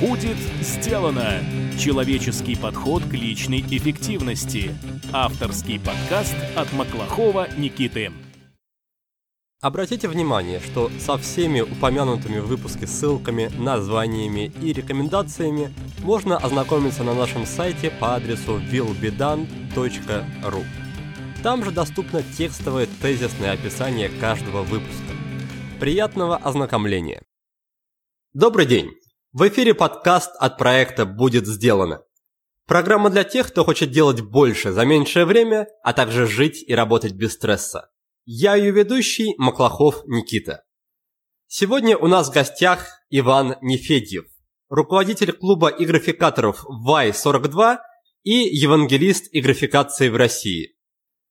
Будет сделано! Человеческий подход к личной эффективности. Авторский подкаст от Маклахова Никиты. Обратите внимание, что со всеми упомянутыми в выпуске ссылками, названиями и рекомендациями можно ознакомиться на нашем сайте по адресу willbedone.ru. Там же доступно текстовое тезисное описание каждого выпуска. Приятного ознакомления! Добрый день! В эфире подкаст от проекта «Будет сделано». Программа для тех, кто хочет делать больше за меньшее время, а также жить и работать без стресса. Я ее ведущий Маклахов Никита. Сегодня у нас в гостях Иван Нефедьев, руководитель клуба игрофикаторов Y42 и евангелист игрофикации в России.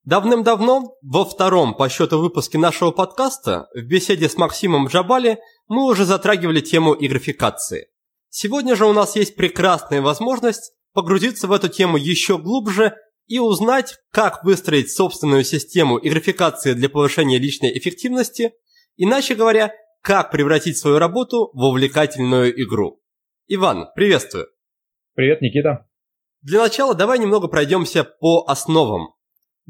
Давным-давно, во втором по счету выпуске нашего подкаста, в беседе с Максимом Джабали мы уже затрагивали тему игрофикации. Сегодня же у нас есть прекрасная возможность погрузиться в эту тему еще глубже и узнать, как выстроить собственную систему игрофикации для повышения личной эффективности, иначе говоря, как превратить свою работу в увлекательную игру. Иван, приветствую. Привет, Никита. Для начала давай немного пройдемся по основам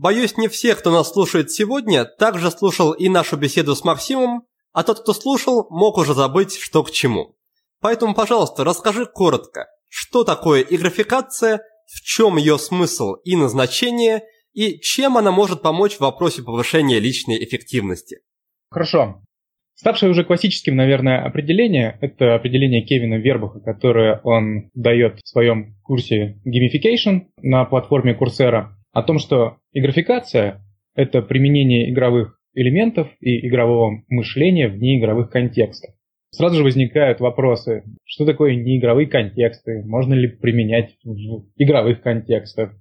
Боюсь, не все, кто нас слушает сегодня, также слушал и нашу беседу с Максимом, а тот, кто слушал, мог уже забыть, что к чему. Поэтому, пожалуйста, расскажи коротко, что такое игрофикация, в чем ее смысл и назначение, и чем она может помочь в вопросе повышения личной эффективности. Хорошо. Ставшее уже классическим, наверное, определение – это определение Кевина Вербуха, которое он дает в своем курсе Gamification на платформе Coursera о том, что игрофикация – это применение игровых элементов и игрового мышления в неигровых контекстах. Сразу же возникают вопросы, что такое неигровые контексты, можно ли применять в игровых контекстах,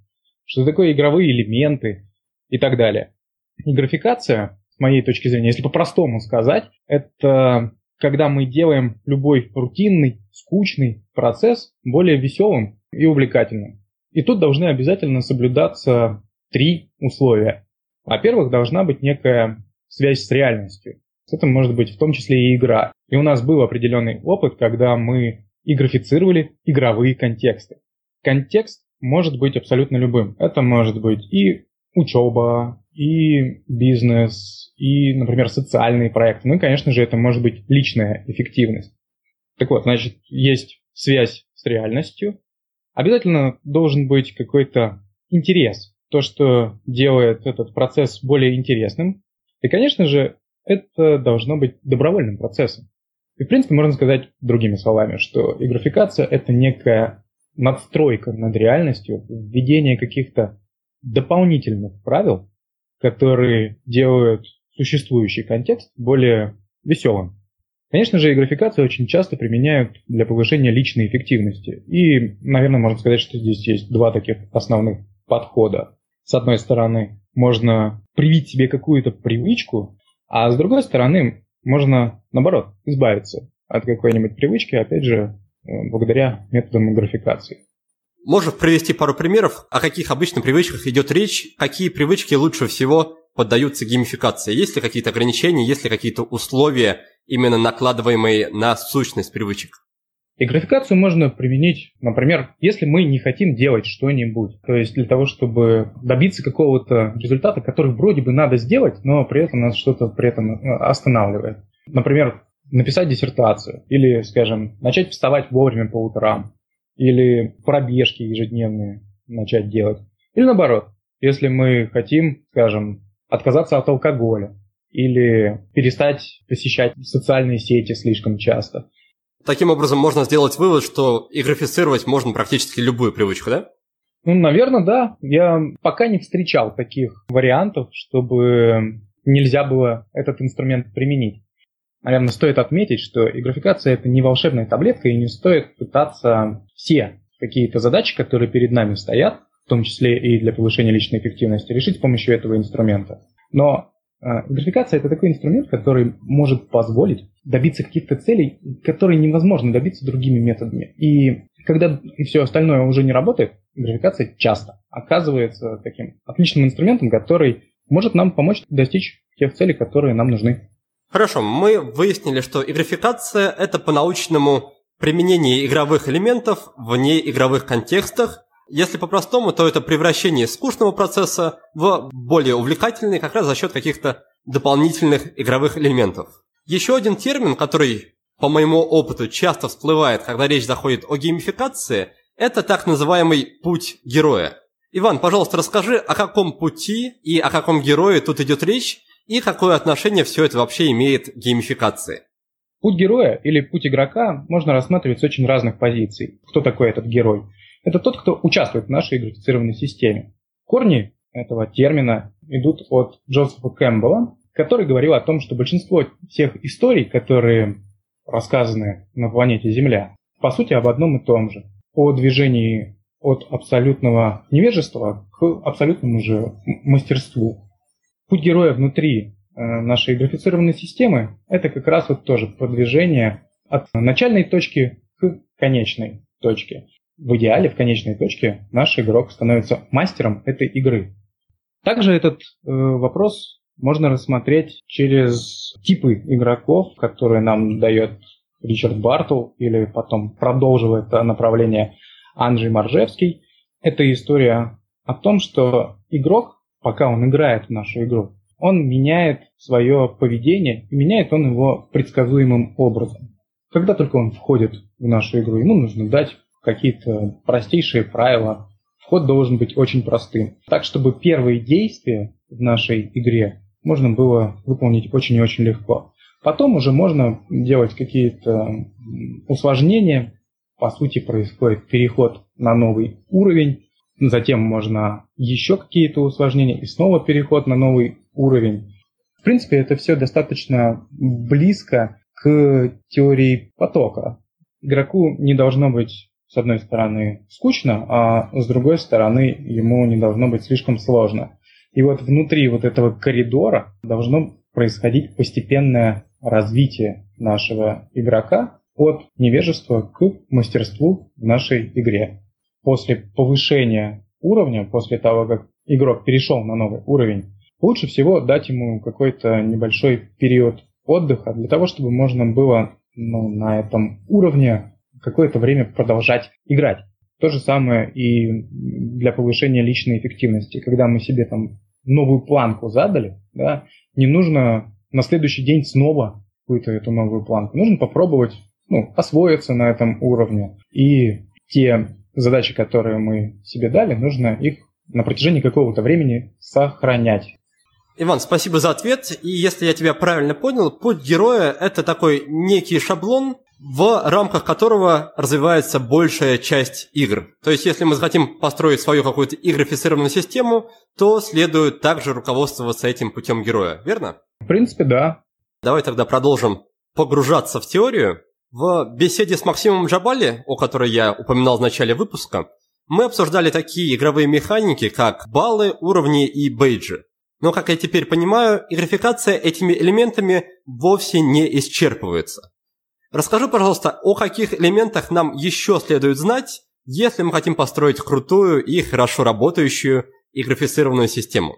что такое игровые элементы и так далее. Игрофикация, с моей точки зрения, если по-простому сказать, это когда мы делаем любой рутинный, скучный процесс более веселым и увлекательным. И тут должны обязательно соблюдаться три условия. Во-первых, должна быть некая связь с реальностью. Это может быть в том числе и игра. И у нас был определенный опыт, когда мы игрофицировали игровые контексты. Контекст может быть абсолютно любым. Это может быть и учеба, и бизнес, и, например, социальные проекты. Ну и, конечно же, это может быть личная эффективность. Так вот, значит, есть связь с реальностью, обязательно должен быть какой-то интерес, то, что делает этот процесс более интересным. И, конечно же, это должно быть добровольным процессом. И, в принципе, можно сказать другими словами, что игрофикация – это некая надстройка над реальностью, введение каких-то дополнительных правил, которые делают существующий контекст более веселым. Конечно же, графикацию очень часто применяют для повышения личной эффективности. И, наверное, можно сказать, что здесь есть два таких основных подхода. С одной стороны, можно привить себе какую-то привычку, а с другой стороны, можно, наоборот, избавиться от какой-нибудь привычки, опять же, э, благодаря методам графикации. Можешь привести пару примеров, о каких обычно привычках идет речь, какие привычки лучше всего поддаются геймификации? Есть ли какие-то ограничения, есть ли какие-то условия, именно накладываемые на сущность привычек? И графикацию можно применить, например, если мы не хотим делать что-нибудь. То есть для того, чтобы добиться какого-то результата, который вроде бы надо сделать, но при этом нас что-то при этом э, останавливает. Например, написать диссертацию или, скажем, начать вставать вовремя по утрам или пробежки ежедневные начать делать. Или наоборот, если мы хотим, скажем, отказаться от алкоголя или перестать посещать социальные сети слишком часто. Таким образом, можно сделать вывод, что игрофицировать можно практически любую привычку, да? Ну, наверное, да. Я пока не встречал таких вариантов, чтобы нельзя было этот инструмент применить. Наверное, стоит отметить, что игрофикация это не волшебная таблетка, и не стоит пытаться все какие-то задачи, которые перед нами стоят, в том числе и для повышения личной эффективности, решить с помощью этого инструмента. Но э, графикация это такой инструмент, который может позволить добиться каких-то целей, которые невозможно добиться другими методами. И когда все остальное уже не работает, графикация часто оказывается таким отличным инструментом, который может нам помочь достичь тех целей, которые нам нужны. Хорошо, мы выяснили, что игрофикация – это по-научному применение игровых элементов в неигровых контекстах. Если по-простому, то это превращение скучного процесса в более увлекательный как раз за счет каких-то дополнительных игровых элементов. Еще один термин, который по моему опыту часто всплывает, когда речь заходит о геймификации, это так называемый путь героя. Иван, пожалуйста, расскажи, о каком пути и о каком герое тут идет речь, и какое отношение все это вообще имеет к геймификации. Путь героя или путь игрока можно рассматривать с очень разных позиций. Кто такой этот герой? Это тот, кто участвует в нашей графицированной системе. Корни этого термина идут от Джозефа Кэмпбелла, который говорил о том, что большинство всех историй, которые рассказаны на планете Земля, по сути об одном и том же. О движении от абсолютного невежества к абсолютному же мастерству. Путь героя внутри э, нашей графицированной системы – это как раз вот тоже продвижение от начальной точки к конечной точке. В идеале в конечной точке наш игрок становится мастером этой игры. Также этот э, вопрос можно рассмотреть через типы игроков, которые нам дает Ричард Бартл или потом продолжил это направление Анджей Маржевский. Это история о том, что игрок, пока он играет в нашу игру, он меняет свое поведение, и меняет он его предсказуемым образом. Когда только он входит в нашу игру, ему нужно дать какие-то простейшие правила. Вход должен быть очень простым. Так, чтобы первые действия в нашей игре можно было выполнить очень и очень легко. Потом уже можно делать какие-то усложнения. По сути, происходит переход на новый уровень. Затем можно еще какие-то усложнения и снова переход на новый уровень. В принципе, это все достаточно близко к теории потока. Игроку не должно быть, с одной стороны, скучно, а с другой стороны, ему не должно быть слишком сложно. И вот внутри вот этого коридора должно происходить постепенное развитие нашего игрока от невежества к мастерству в нашей игре. После повышения уровня, после того, как игрок перешел на новый уровень, лучше всего дать ему какой-то небольшой период отдыха для того, чтобы можно было ну, на этом уровне какое-то время продолжать играть. То же самое и для повышения личной эффективности. Когда мы себе там новую планку задали, да, не нужно на следующий день снова какую-то эту новую планку. Нужно попробовать ну, освоиться на этом уровне. И те задачи, которые мы себе дали, нужно их на протяжении какого-то времени сохранять. Иван, спасибо за ответ. И если я тебя правильно понял, путь героя – это такой некий шаблон, в рамках которого развивается большая часть игр. То есть, если мы захотим построить свою какую-то игрофицированную систему, то следует также руководствоваться этим путем героя, верно? В принципе, да. Давай тогда продолжим погружаться в теорию. В беседе с Максимом Джабали, о которой я упоминал в начале выпуска, мы обсуждали такие игровые механики, как баллы, уровни и бейджи. Но, как я теперь понимаю, игрификация этими элементами вовсе не исчерпывается. Расскажи, пожалуйста, о каких элементах нам еще следует знать, если мы хотим построить крутую и хорошо работающую игрофицированную систему.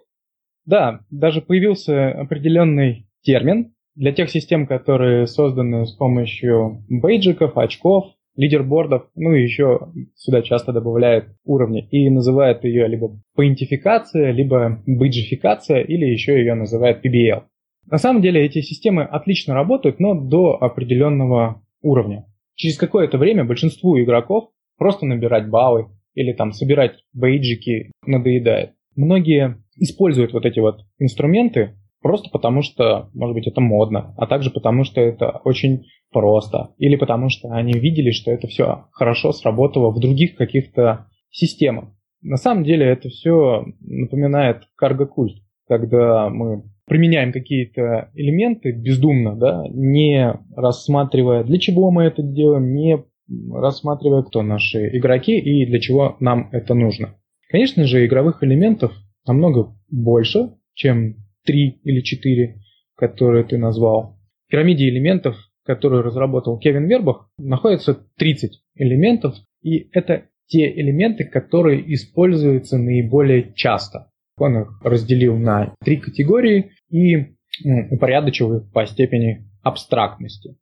Да, даже появился определенный термин для тех систем, которые созданы с помощью бейджиков, очков, лидербордов, ну и еще сюда часто добавляют уровни и называют ее либо поинтификация, либо бейджификация, или еще ее называют PBL. На самом деле эти системы отлично работают, но до определенного уровня. Через какое-то время большинству игроков просто набирать баллы или там собирать бейджики надоедает. Многие используют вот эти вот инструменты просто потому, что, может быть, это модно, а также потому, что это очень просто, или потому, что они видели, что это все хорошо сработало в других каких-то системах. На самом деле это все напоминает карго-культ, когда мы применяем какие-то элементы бездумно, да, не рассматривая, для чего мы это делаем, не рассматривая, кто наши игроки и для чего нам это нужно. Конечно же, игровых элементов намного больше, чем три или четыре, которые ты назвал. В пирамиде элементов, которую разработал Кевин Вербах, находится 30 элементов, и это те элементы, которые используются наиболее часто. Он их разделил на три категории и упорядочил их по степени абстрактности.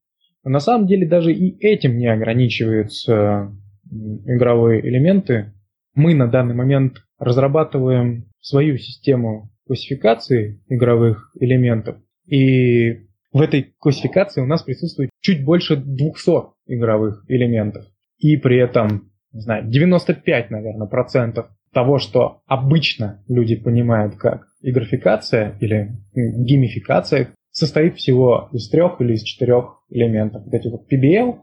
на самом деле даже и этим не ограничиваются игровые элементы. Мы на данный момент разрабатываем свою систему классификации игровых элементов. И в этой классификации у нас присутствует чуть больше 200 игровых элементов. И при этом, не знаю, 95, наверное, процентов того, что обычно люди понимают как игрофикация или геймификация, состоит всего из трех или из четырех элементов. Вот эти вот PBL,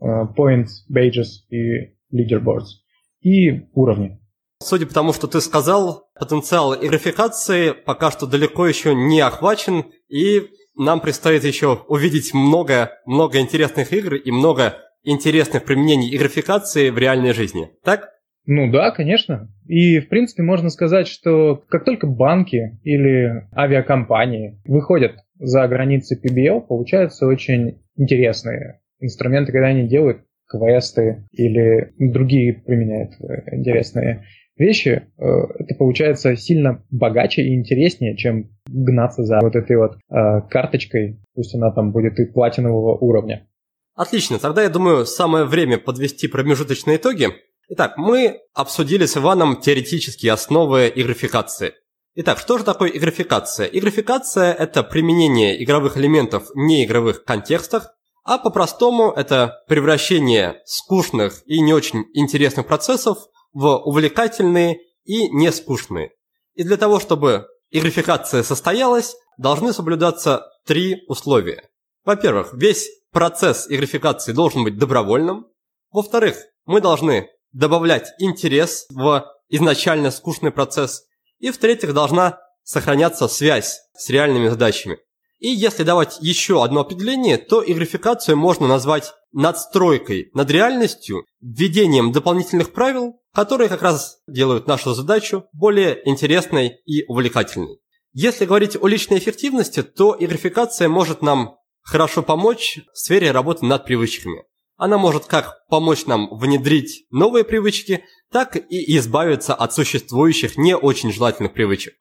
э, Points, Badges и Leaderboards. И уровни. Судя по тому, что ты сказал, потенциал игрофикации пока что далеко еще не охвачен, и нам предстоит еще увидеть много, много интересных игр и много интересных применений игрофикации в реальной жизни. Так? Ну да, конечно. И, в принципе, можно сказать, что как только банки или авиакомпании выходят за границы PBL, получаются очень интересные инструменты, когда они делают квесты или другие применяют э, интересные вещи, э, это получается сильно богаче и интереснее, чем гнаться за вот этой вот э, карточкой, пусть она там будет и платинового уровня. Отлично, тогда я думаю, самое время подвести промежуточные итоги. Итак, мы обсудили с Иваном теоретические основы игрофикации. Итак, что же такое игрофикация? Игрофикация – это применение игровых элементов в неигровых контекстах, а по-простому это превращение скучных и не очень интересных процессов в увлекательные и не скучные. И для того, чтобы игрификация состоялась, должны соблюдаться три условия. Во-первых, весь процесс игрификации должен быть добровольным. Во-вторых, мы должны добавлять интерес в изначально скучный процесс. И в-третьих, должна сохраняться связь с реальными задачами. И если давать еще одно определение, то игрификацию можно назвать надстройкой над реальностью, введением дополнительных правил, которые как раз делают нашу задачу более интересной и увлекательной. Если говорить о личной эффективности, то игрификация может нам хорошо помочь в сфере работы над привычками. Она может как помочь нам внедрить новые привычки, так и избавиться от существующих не очень желательных привычек.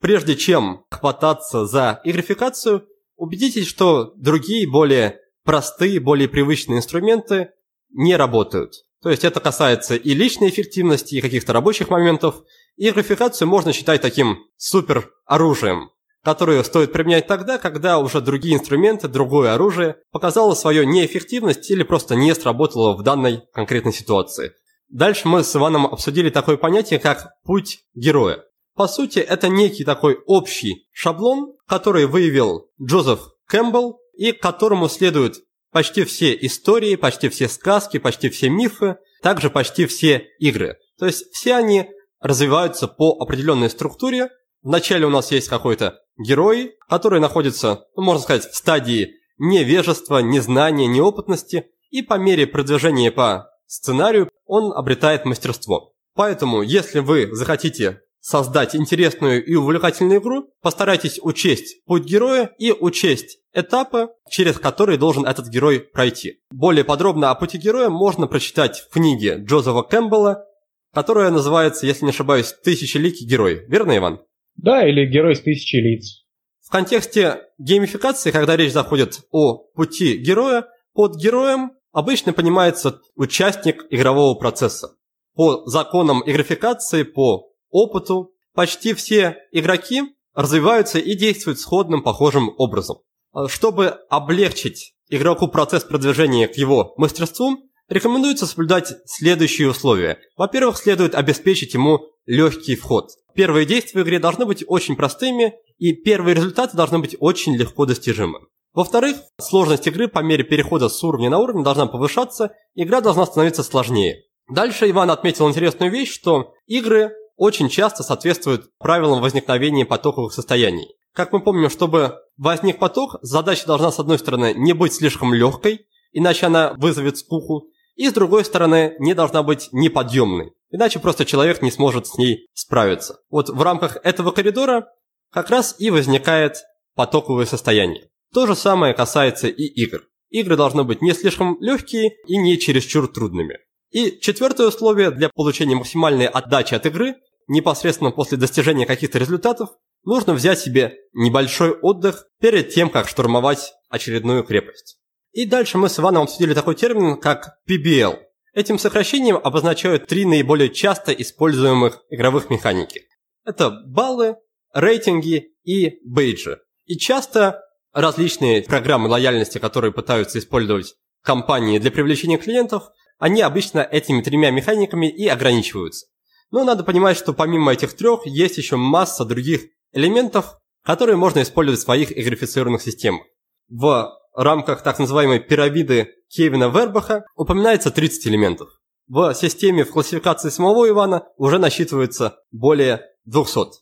Прежде чем хвататься за игрификацию, убедитесь, что другие более простые, более привычные инструменты не работают. То есть это касается и личной эффективности, и каких-то рабочих моментов. И графикацию можно считать таким супер оружием, которое стоит применять тогда, когда уже другие инструменты, другое оружие показало свою неэффективность или просто не сработало в данной конкретной ситуации. Дальше мы с Иваном обсудили такое понятие, как путь героя. По сути, это некий такой общий шаблон, который выявил Джозеф Кэмпбелл и которому следуют почти все истории, почти все сказки, почти все мифы, также почти все игры. То есть все они развиваются по определенной структуре. Вначале у нас есть какой-то герой, который находится, ну, можно сказать, в стадии невежества, незнания, неопытности, и по мере продвижения по сценарию он обретает мастерство. Поэтому, если вы захотите создать интересную и увлекательную игру, постарайтесь учесть путь героя и учесть этапы, через которые должен этот герой пройти. Более подробно о пути героя можно прочитать в книге Джозефа Кэмпбелла, которая называется, если не ошибаюсь, «Тысячеликий герой». Верно, Иван? Да, или «Герой с тысячи лиц». В контексте геймификации, когда речь заходит о пути героя, под героем обычно понимается участник игрового процесса. По законам игрофикации, по опыту почти все игроки развиваются и действуют сходным похожим образом. Чтобы облегчить игроку процесс продвижения к его мастерству, рекомендуется соблюдать следующие условия. Во-первых, следует обеспечить ему легкий вход. Первые действия в игре должны быть очень простыми, и первые результаты должны быть очень легко достижимы. Во-вторых, сложность игры по мере перехода с уровня на уровень должна повышаться, игра должна становиться сложнее. Дальше Иван отметил интересную вещь, что игры очень часто соответствует правилам возникновения потоковых состояний. Как мы помним, чтобы возник поток, задача должна, с одной стороны, не быть слишком легкой, иначе она вызовет скуку, и, с другой стороны, не должна быть неподъемной, иначе просто человек не сможет с ней справиться. Вот в рамках этого коридора как раз и возникает потоковое состояние. То же самое касается и игр. Игры должны быть не слишком легкие и не чересчур трудными. И четвертое условие для получения максимальной отдачи от игры непосредственно после достижения каких-то результатов, нужно взять себе небольшой отдых перед тем, как штурмовать очередную крепость. И дальше мы с Иваном обсудили такой термин, как PBL. Этим сокращением обозначают три наиболее часто используемых игровых механики. Это баллы, рейтинги и бейджи. И часто различные программы лояльности, которые пытаются использовать компании для привлечения клиентов, они обычно этими тремя механиками и ограничиваются. Но надо понимать, что помимо этих трех есть еще масса других элементов, которые можно использовать в своих игрифицированных системах. В рамках так называемой пирамиды Кевина Вербаха упоминается 30 элементов. В системе в классификации самого Ивана уже насчитывается более 200.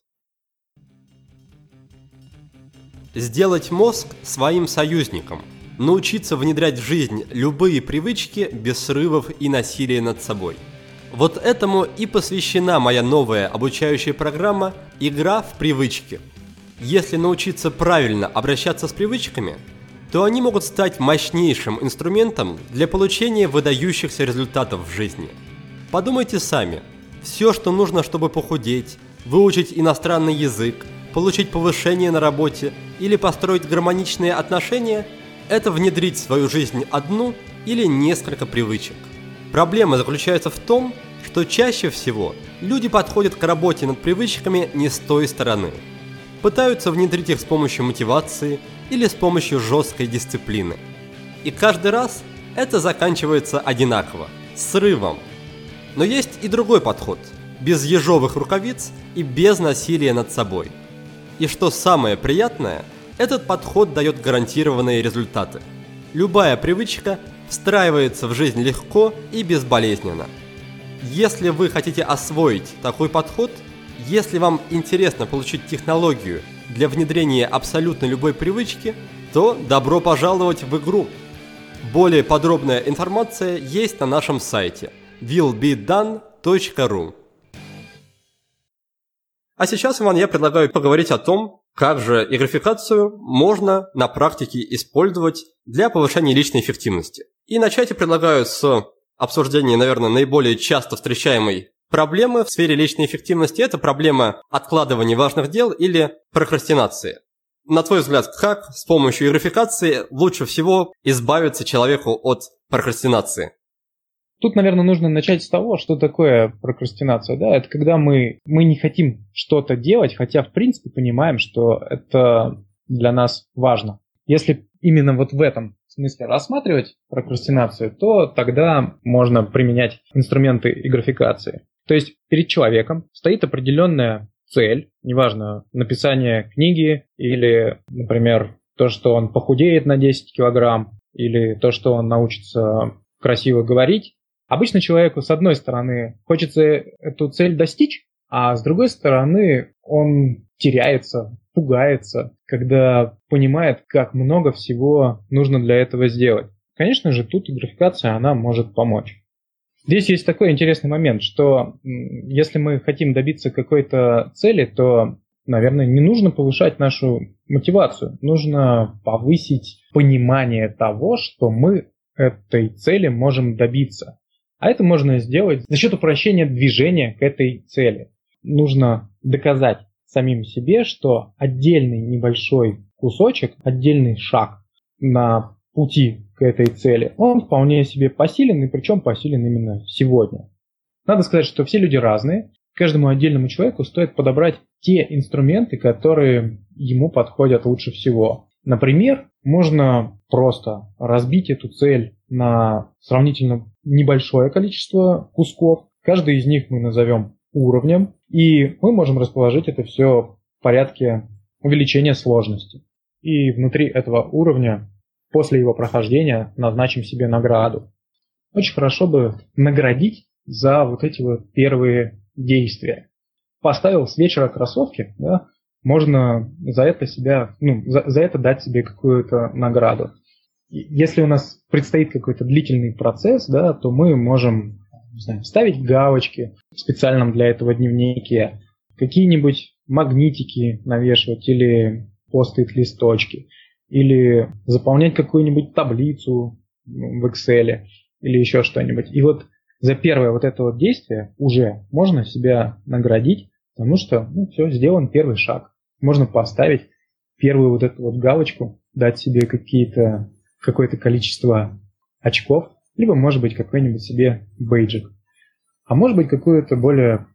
Сделать мозг своим союзником. Научиться внедрять в жизнь любые привычки без срывов и насилия над собой. Вот этому и посвящена моя новая обучающая программа «Игра в привычки». Если научиться правильно обращаться с привычками, то они могут стать мощнейшим инструментом для получения выдающихся результатов в жизни. Подумайте сами. Все, что нужно, чтобы похудеть, выучить иностранный язык, получить повышение на работе или построить гармоничные отношения – это внедрить в свою жизнь одну или несколько привычек. Проблема заключается в том, что чаще всего люди подходят к работе над привычками не с той стороны. Пытаются внедрить их с помощью мотивации или с помощью жесткой дисциплины. И каждый раз это заканчивается одинаково – срывом. Но есть и другой подход – без ежовых рукавиц и без насилия над собой – и что самое приятное, этот подход дает гарантированные результаты. Любая привычка встраивается в жизнь легко и безболезненно. Если вы хотите освоить такой подход, если вам интересно получить технологию для внедрения абсолютно любой привычки, то добро пожаловать в игру. Более подробная информация есть на нашем сайте willbedone.ru. А сейчас, Иван, я предлагаю поговорить о том, как же игрификацию можно на практике использовать для повышения личной эффективности. И начать я предлагаю с обсуждения, наверное, наиболее часто встречаемой проблемы в сфере личной эффективности. Это проблема откладывания важных дел или прокрастинации. На твой взгляд, как с помощью игрификации лучше всего избавиться человеку от прокрастинации? Тут, наверное, нужно начать с того, что такое прокрастинация. Да? Это когда мы, мы не хотим что-то делать, хотя, в принципе, понимаем, что это для нас важно. Если именно вот в этом смысле рассматривать прокрастинацию, то тогда можно применять инструменты и графикации. То есть перед человеком стоит определенная цель, неважно, написание книги или, например, то, что он похудеет на 10 килограмм, или то, что он научится красиво говорить, Обычно человеку, с одной стороны, хочется эту цель достичь, а с другой стороны, он теряется, пугается, когда понимает, как много всего нужно для этого сделать. Конечно же, тут графикация, она может помочь. Здесь есть такой интересный момент, что если мы хотим добиться какой-то цели, то, наверное, не нужно повышать нашу мотивацию. Нужно повысить понимание того, что мы этой цели можем добиться. А это можно сделать за счет упрощения движения к этой цели. Нужно доказать самим себе, что отдельный небольшой кусочек, отдельный шаг на пути к этой цели, он вполне себе посилен, и причем посилен именно сегодня. Надо сказать, что все люди разные. Каждому отдельному человеку стоит подобрать те инструменты, которые ему подходят лучше всего. Например, можно просто разбить эту цель на сравнительно небольшое количество кусков. Каждый из них мы назовем уровнем, и мы можем расположить это все в порядке увеличения сложности. И внутри этого уровня, после его прохождения, назначим себе награду. Очень хорошо бы наградить за вот эти вот первые действия. Поставил с вечера кроссовки, да, можно за это себя, ну, за, за это дать себе какую-то награду. Если у нас предстоит какой-то длительный процесс, да, то мы можем не знаю, ставить галочки в специальном для этого дневнике, какие-нибудь магнитики навешивать или постить листочки, или заполнять какую-нибудь таблицу в Excel или еще что-нибудь. И вот за первое вот это вот действие уже можно себя наградить, потому что ну, все, сделан первый шаг. Можно поставить первую вот эту вот галочку, дать себе какие-то какое-то количество очков, либо, может быть, какой-нибудь себе бейджик. А может быть, какую-то более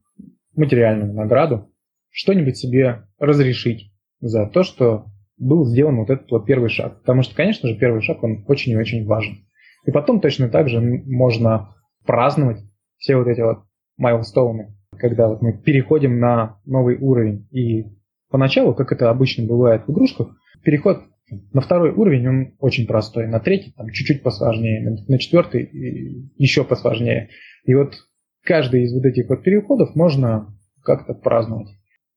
материальную награду, что-нибудь себе разрешить за то, что был сделан вот этот вот первый шаг. Потому что, конечно же, первый шаг, он очень и очень важен. И потом точно так же можно праздновать все вот эти вот майлстоуны, когда вот мы переходим на новый уровень. И поначалу, как это обычно бывает в игрушках, переход на второй уровень, он очень простой. На третий там чуть-чуть посложнее, на четвертый еще посложнее. И вот каждый из вот этих вот переходов можно как-то праздновать.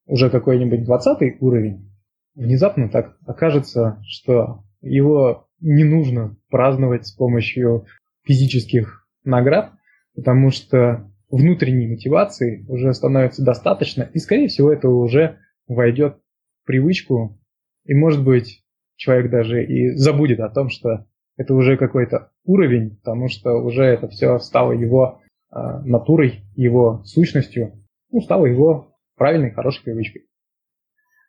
Уже какой-нибудь двадцатый уровень, внезапно так окажется, что его не нужно праздновать с помощью физических наград, потому что внутренней мотивации уже становится достаточно, и, скорее всего, это уже войдет в привычку, и, может быть, человек даже и забудет о том, что это уже какой-то уровень, потому что уже это все стало его э, натурой, его сущностью, ну, стало его правильной, хорошей привычкой.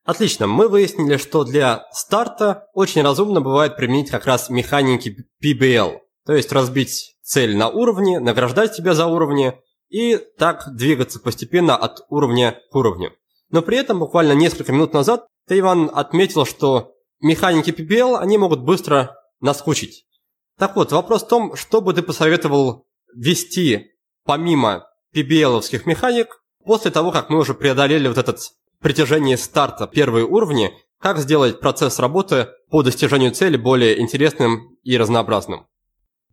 Отлично, мы выяснили, что для старта очень разумно бывает применить как раз механики PBL, то есть разбить цель на уровне, награждать себя за уровни и так двигаться постепенно от уровня к уровню. Но при этом буквально несколько минут назад ты, Иван, отметил, что механики PBL, они могут быстро наскучить. Так вот, вопрос в том, что бы ты посоветовал ввести помимо PBL-овских механик после того, как мы уже преодолели вот этот притяжение старта первые уровни, как сделать процесс работы по достижению цели более интересным и разнообразным?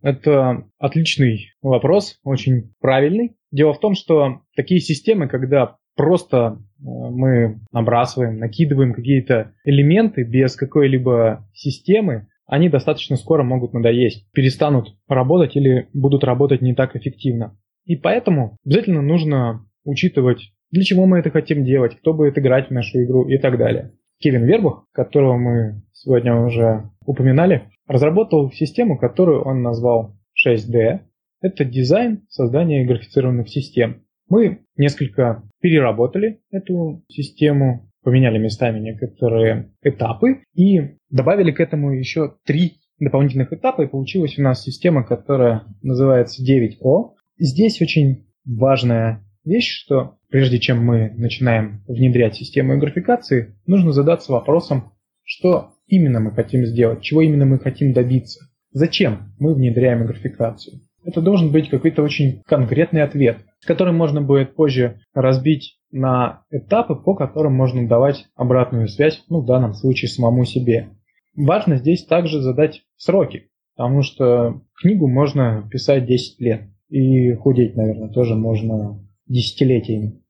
Это отличный вопрос, очень правильный. Дело в том, что такие системы, когда просто э, мы набрасываем, накидываем какие-то элементы без какой-либо системы, они достаточно скоро могут надоесть, перестанут работать или будут работать не так эффективно. И поэтому обязательно нужно учитывать для чего мы это хотим делать, кто будет играть в нашу игру и так далее. Кевин Вербух, которого мы сегодня уже упоминали, разработал систему, которую он назвал 6D. Это дизайн создания графицированных систем. Мы несколько переработали эту систему, поменяли местами некоторые этапы и добавили к этому еще три дополнительных этапа, и получилась у нас система, которая называется 9O. Здесь очень важная вещь, что прежде чем мы начинаем внедрять систему графикации, нужно задаться вопросом, что именно мы хотим сделать, чего именно мы хотим добиться, зачем мы внедряем графикацию. Это должен быть какой-то очень конкретный ответ, который можно будет позже разбить на этапы, по которым можно давать обратную связь, ну, в данном случае самому себе. Важно здесь также задать сроки, потому что книгу можно писать 10 лет, и худеть, наверное, тоже можно десятилетиями.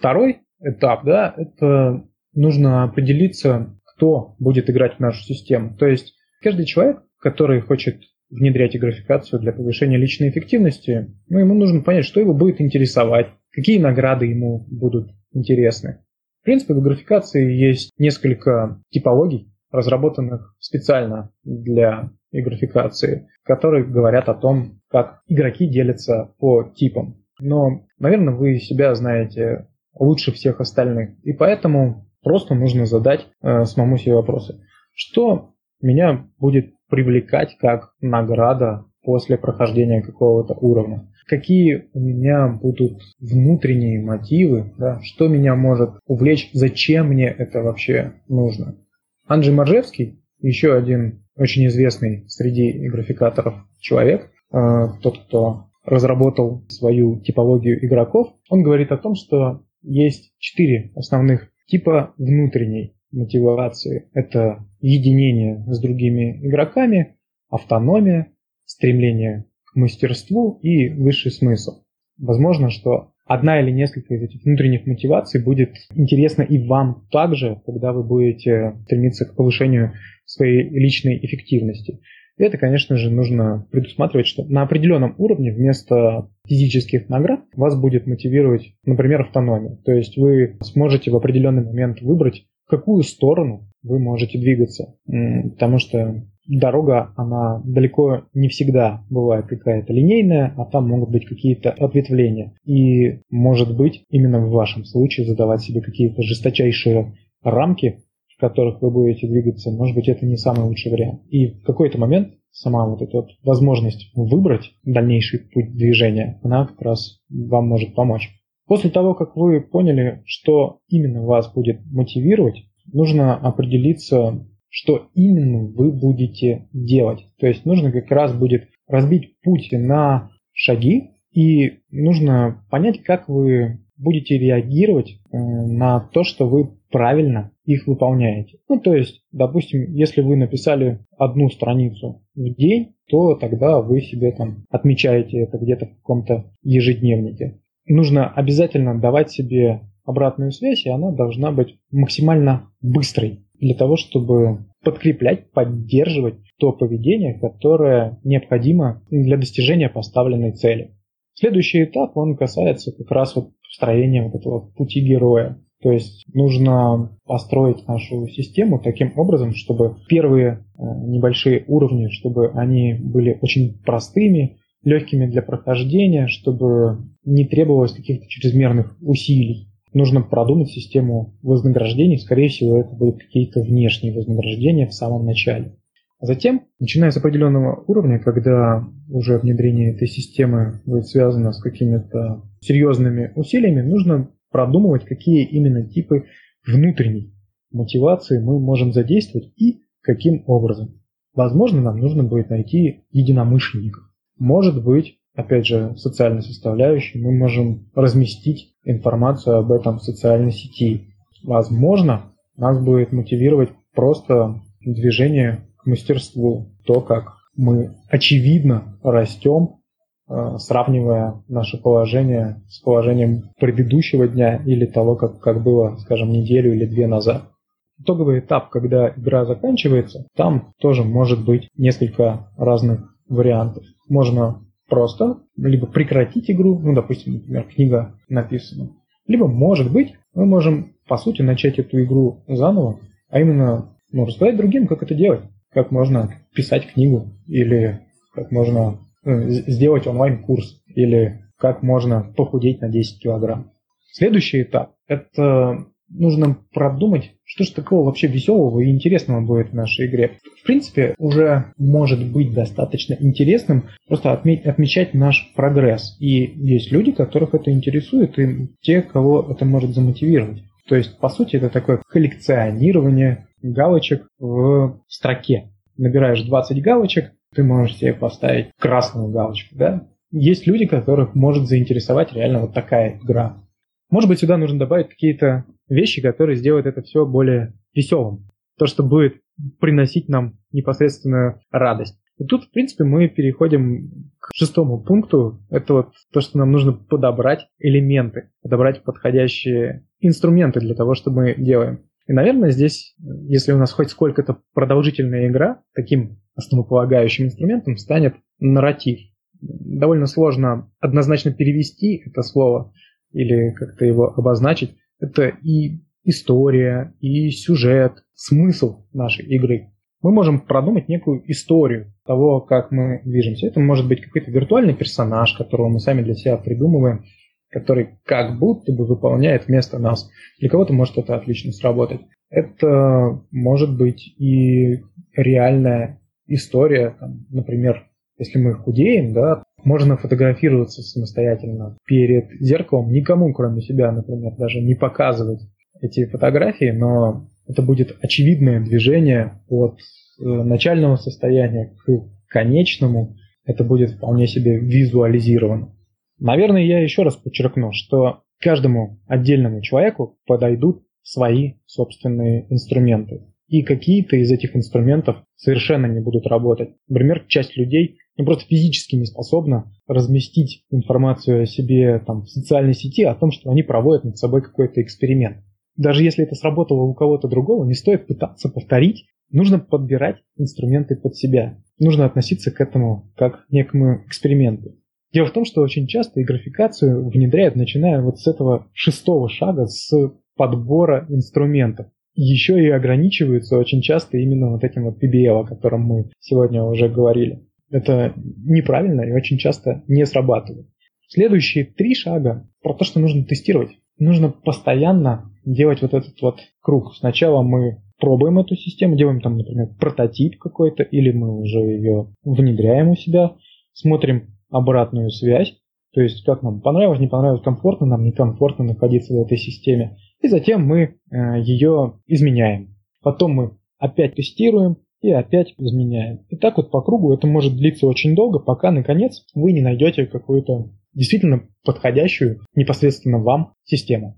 Второй этап, да, это нужно определиться, кто будет играть в нашу систему. То есть каждый человек, который хочет внедрять графикацию для повышения личной эффективности, ну, ему нужно понять, что его будет интересовать, какие награды ему будут интересны. В принципе, в графикации есть несколько типологий, разработанных специально для графикации, которые говорят о том, как игроки делятся по типам. Но, наверное, вы себя знаете лучше всех остальных. И поэтому просто нужно задать э, самому себе вопросы. Что меня будет привлекать как награда после прохождения какого-то уровня? Какие у меня будут внутренние мотивы? Да? Что меня может увлечь? Зачем мне это вообще нужно? Анджей Маржевский, еще один очень известный среди графикаторов человек, э, тот, кто разработал свою типологию игроков, он говорит о том, что есть четыре основных типа внутренней мотивации. Это единение с другими игроками, автономия, стремление к мастерству и высший смысл. Возможно, что одна или несколько из этих внутренних мотиваций будет интересна и вам также, когда вы будете стремиться к повышению своей личной эффективности. И это, конечно же, нужно предусматривать, что на определенном уровне вместо физических наград вас будет мотивировать, например, автономия. То есть вы сможете в определенный момент выбрать, в какую сторону вы можете двигаться. Потому что дорога, она далеко не всегда бывает какая-то линейная, а там могут быть какие-то ответвления. И, может быть, именно в вашем случае задавать себе какие-то жесточайшие рамки, которых вы будете двигаться, может быть, это не самый лучший вариант. И в какой-то момент сама вот эта вот возможность выбрать дальнейший путь движения, она как раз вам может помочь. После того, как вы поняли, что именно вас будет мотивировать, нужно определиться, что именно вы будете делать. То есть нужно как раз будет разбить путь на шаги, и нужно понять, как вы будете реагировать э, на то, что вы правильно их выполняете. Ну, то есть, допустим, если вы написали одну страницу в день, то тогда вы себе там отмечаете это где-то в каком-то ежедневнике. Нужно обязательно давать себе обратную связь, и она должна быть максимально быстрой для того, чтобы подкреплять, поддерживать то поведение, которое необходимо для достижения поставленной цели. Следующий этап, он касается как раз вот строения вот этого пути героя. То есть нужно построить нашу систему таким образом, чтобы первые э, небольшие уровни, чтобы они были очень простыми, легкими для прохождения, чтобы не требовалось каких-то чрезмерных усилий. Нужно продумать систему вознаграждений, скорее всего, это будут какие-то внешние вознаграждения в самом начале. А затем, начиная с определенного уровня, когда уже внедрение этой системы будет связано с какими-то серьезными усилиями, нужно продумывать, какие именно типы внутренней мотивации мы можем задействовать и каким образом. Возможно, нам нужно будет найти единомышленников. Может быть, опять же, социальной составляющей, мы можем разместить информацию об этом в социальной сети. Возможно, нас будет мотивировать просто движение к мастерству, то, как мы очевидно растем, сравнивая наше положение с положением предыдущего дня или того, как, как было, скажем, неделю или две назад. Итоговый этап, когда игра заканчивается, там тоже может быть несколько разных вариантов. Можно просто либо прекратить игру, ну, допустим, например, книга написана, либо, может быть, мы можем, по сути, начать эту игру заново, а именно ну, рассказать другим, как это делать как можно писать книгу, или как можно сделать онлайн-курс, или как можно похудеть на 10 килограмм. Следующий этап – это нужно продумать, что же такого вообще веселого и интересного будет в нашей игре. В принципе, уже может быть достаточно интересным просто отметь, отмечать наш прогресс. И есть люди, которых это интересует, и те, кого это может замотивировать. То есть, по сути, это такое коллекционирование галочек в строке. Набираешь 20 галочек, ты можешь себе поставить красную галочку, да? Есть люди, которых может заинтересовать реально вот такая игра. Может быть, сюда нужно добавить какие-то вещи, которые сделают это все более веселым. То, что будет приносить нам непосредственную радость. И тут, в принципе, мы переходим к шестому пункту. Это вот то, что нам нужно подобрать элементы, подобрать подходящие инструменты для того, что мы делаем. И, наверное, здесь, если у нас хоть сколько-то продолжительная игра, таким основополагающим инструментом станет нарратив. Довольно сложно однозначно перевести это слово или как-то его обозначить. Это и история, и сюжет, смысл нашей игры. Мы можем продумать некую историю того, как мы движемся. Это может быть какой-то виртуальный персонаж, которого мы сами для себя придумываем, который как будто бы выполняет вместо нас. Для кого-то может это отлично сработать. Это может быть и реальная история, там, например, если мы худеем, да, можно фотографироваться самостоятельно перед зеркалом, никому, кроме себя, например, даже не показывать эти фотографии, но это будет очевидное движение от э, начального состояния к конечному, это будет вполне себе визуализировано. Наверное, я еще раз подчеркну, что каждому отдельному человеку подойдут свои собственные инструменты. И какие-то из этих инструментов совершенно не будут работать. Например, часть людей ну, просто физически не способна разместить информацию о себе там, в социальной сети о том, что они проводят над собой какой-то эксперимент. Даже если это сработало у кого-то другого, не стоит пытаться повторить. Нужно подбирать инструменты под себя. Нужно относиться к этому как к некому эксперименту. Дело в том, что очень часто и графикацию внедряют, начиная вот с этого шестого шага, с подбора инструментов. Еще и ограничиваются очень часто именно вот этим вот PBL, о котором мы сегодня уже говорили. Это неправильно и очень часто не срабатывает. Следующие три шага про то, что нужно тестировать. Нужно постоянно делать вот этот вот круг. Сначала мы пробуем эту систему, делаем там, например, прототип какой-то, или мы уже ее внедряем у себя, смотрим обратную связь, то есть как нам понравилось, не понравилось, комфортно нам, некомфортно находиться в этой системе. И затем мы э, ее изменяем. Потом мы опять тестируем и опять изменяем. И так вот по кругу это может длиться очень долго, пока наконец вы не найдете какую-то действительно подходящую непосредственно вам систему.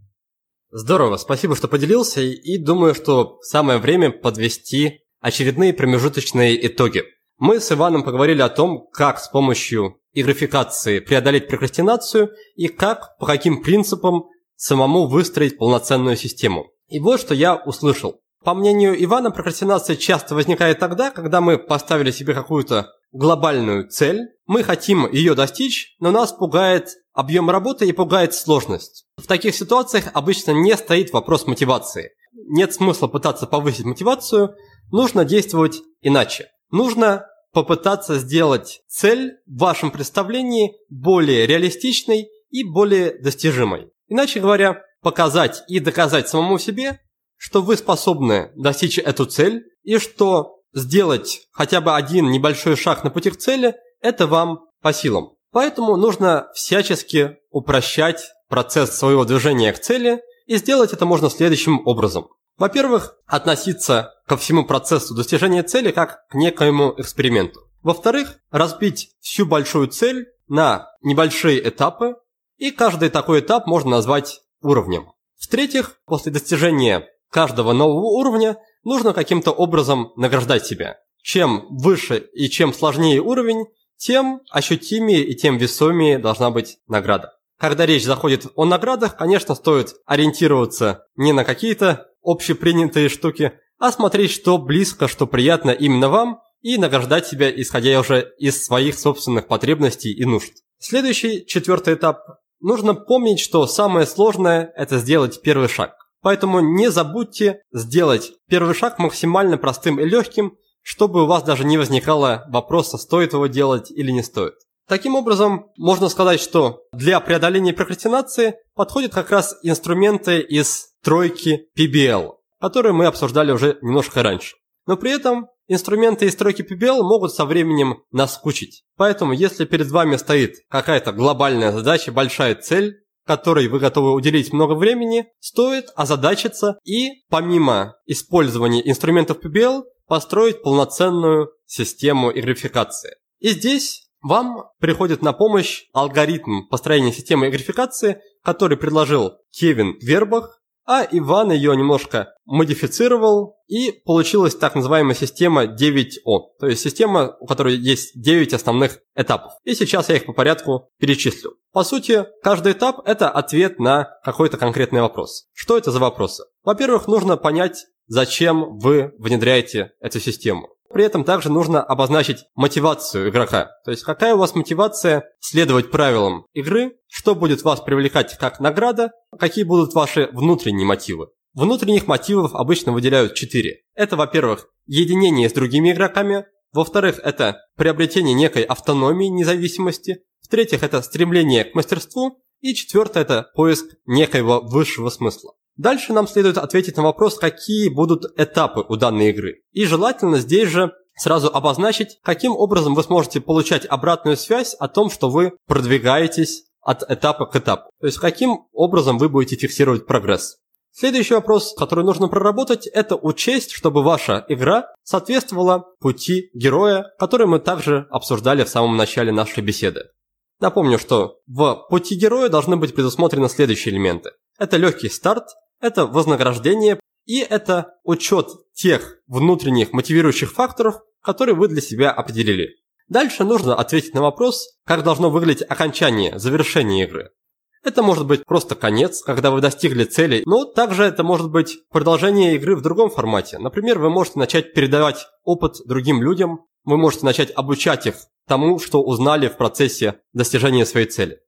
Здорово, спасибо, что поделился, и думаю, что самое время подвести очередные промежуточные итоги. Мы с Иваном поговорили о том, как с помощью и преодолеть прокрастинацию и как, по каким принципам самому выстроить полноценную систему. И вот что я услышал. По мнению Ивана, прокрастинация часто возникает тогда, когда мы поставили себе какую-то глобальную цель, мы хотим ее достичь, но нас пугает объем работы и пугает сложность. В таких ситуациях обычно не стоит вопрос мотивации. Нет смысла пытаться повысить мотивацию, нужно действовать иначе. Нужно попытаться сделать цель в вашем представлении более реалистичной и более достижимой. Иначе говоря, показать и доказать самому себе, что вы способны достичь эту цель и что сделать хотя бы один небольшой шаг на пути к цели – это вам по силам. Поэтому нужно всячески упрощать процесс своего движения к цели и сделать это можно следующим образом. Во-первых, относиться ко всему процессу достижения цели как к некоему эксперименту. Во-вторых, разбить всю большую цель на небольшие этапы, и каждый такой этап можно назвать уровнем. В-третьих, после достижения каждого нового уровня нужно каким-то образом награждать себя. Чем выше и чем сложнее уровень, тем ощутимее и тем весомее должна быть награда. Когда речь заходит о наградах, конечно, стоит ориентироваться не на какие-то общепринятые штуки, а смотреть, что близко, что приятно именно вам, и награждать себя, исходя уже из своих собственных потребностей и нужд. Следующий, четвертый этап. Нужно помнить, что самое сложное – это сделать первый шаг. Поэтому не забудьте сделать первый шаг максимально простым и легким, чтобы у вас даже не возникало вопроса, стоит его делать или не стоит. Таким образом, можно сказать, что для преодоления прокрастинации подходят как раз инструменты из тройки PBL, которые мы обсуждали уже немножко раньше. Но при этом инструменты из тройки PBL могут со временем наскучить. Поэтому, если перед вами стоит какая-то глобальная задача, большая цель, которой вы готовы уделить много времени, стоит озадачиться и, помимо использования инструментов PBL, построить полноценную систему игрификации. И здесь вам приходит на помощь алгоритм построения системы игрификации, который предложил Кевин Вербах, а Иван ее немножко модифицировал, и получилась так называемая система 9О, то есть система, у которой есть 9 основных этапов. И сейчас я их по порядку перечислю. По сути, каждый этап – это ответ на какой-то конкретный вопрос. Что это за вопросы? Во-первых, нужно понять, зачем вы внедряете эту систему. При этом также нужно обозначить мотивацию игрока. То есть какая у вас мотивация следовать правилам игры, что будет вас привлекать как награда, какие будут ваши внутренние мотивы. Внутренних мотивов обычно выделяют четыре. Это, во-первых, единение с другими игроками, во-вторых, это приобретение некой автономии, независимости, в-третьих, это стремление к мастерству, и четвертое – это поиск некоего высшего смысла. Дальше нам следует ответить на вопрос, какие будут этапы у данной игры. И желательно здесь же сразу обозначить, каким образом вы сможете получать обратную связь о том, что вы продвигаетесь от этапа к этапу. То есть каким образом вы будете фиксировать прогресс. Следующий вопрос, который нужно проработать, это учесть, чтобы ваша игра соответствовала пути героя, который мы также обсуждали в самом начале нашей беседы. Напомню, что в пути героя должны быть предусмотрены следующие элементы. Это легкий старт, это вознаграждение и это учет тех внутренних мотивирующих факторов, которые вы для себя определили. Дальше нужно ответить на вопрос, как должно выглядеть окончание, завершение игры. Это может быть просто конец, когда вы достигли цели, но также это может быть продолжение игры в другом формате. Например, вы можете начать передавать опыт другим людям, вы можете начать обучать их тому, что узнали в процессе достижения своей цели.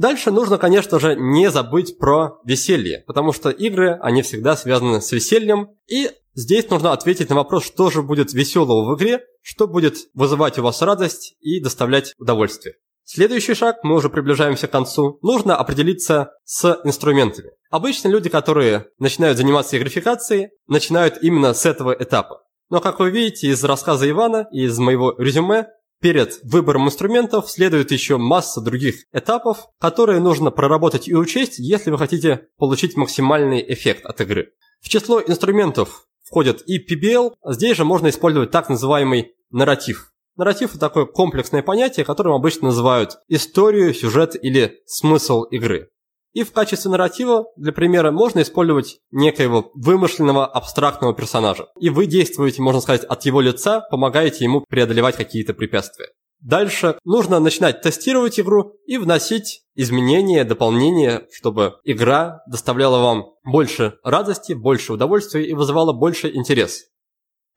Дальше нужно, конечно же, не забыть про веселье, потому что игры, они всегда связаны с весельем, и здесь нужно ответить на вопрос, что же будет веселого в игре, что будет вызывать у вас радость и доставлять удовольствие. Следующий шаг, мы уже приближаемся к концу, нужно определиться с инструментами. Обычно люди, которые начинают заниматься графикацией, начинают именно с этого этапа. Но, как вы видите из рассказа Ивана и из моего резюме, перед выбором инструментов следует еще масса других этапов, которые нужно проработать и учесть, если вы хотите получить максимальный эффект от игры. В число инструментов входят и PBL, здесь же можно использовать так называемый нарратив. Нарратив – это такое комплексное понятие, которым обычно называют историю, сюжет или смысл игры. И в качестве нарратива, для примера, можно использовать некоего вымышленного абстрактного персонажа. И вы действуете, можно сказать, от его лица, помогаете ему преодолевать какие-то препятствия. Дальше нужно начинать тестировать игру и вносить изменения, дополнения, чтобы игра доставляла вам больше радости, больше удовольствия и вызывала больше интерес.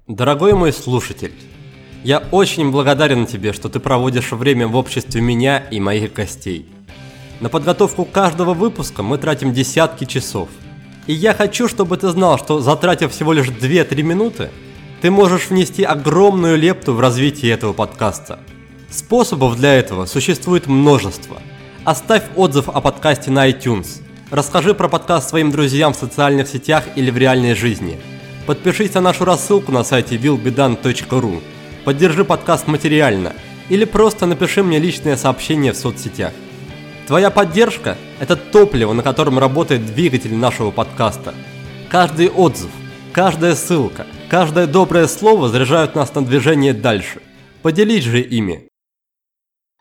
Дорогой мой слушатель, я очень благодарен тебе, что ты проводишь время в обществе меня и моих гостей. На подготовку каждого выпуска мы тратим десятки часов. И я хочу, чтобы ты знал, что затратив всего лишь 2-3 минуты, ты можешь внести огромную лепту в развитие этого подкаста. Способов для этого существует множество. Оставь отзыв о подкасте на iTunes. Расскажи про подкаст своим друзьям в социальных сетях или в реальной жизни. Подпишись на нашу рассылку на сайте willbedan.ru. Поддержи подкаст материально. Или просто напиши мне личное сообщение в соцсетях. Твоя поддержка – это топливо, на котором работает двигатель нашего подкаста. Каждый отзыв, каждая ссылка, каждое доброе слово заряжают нас на движение дальше. Поделись же ими.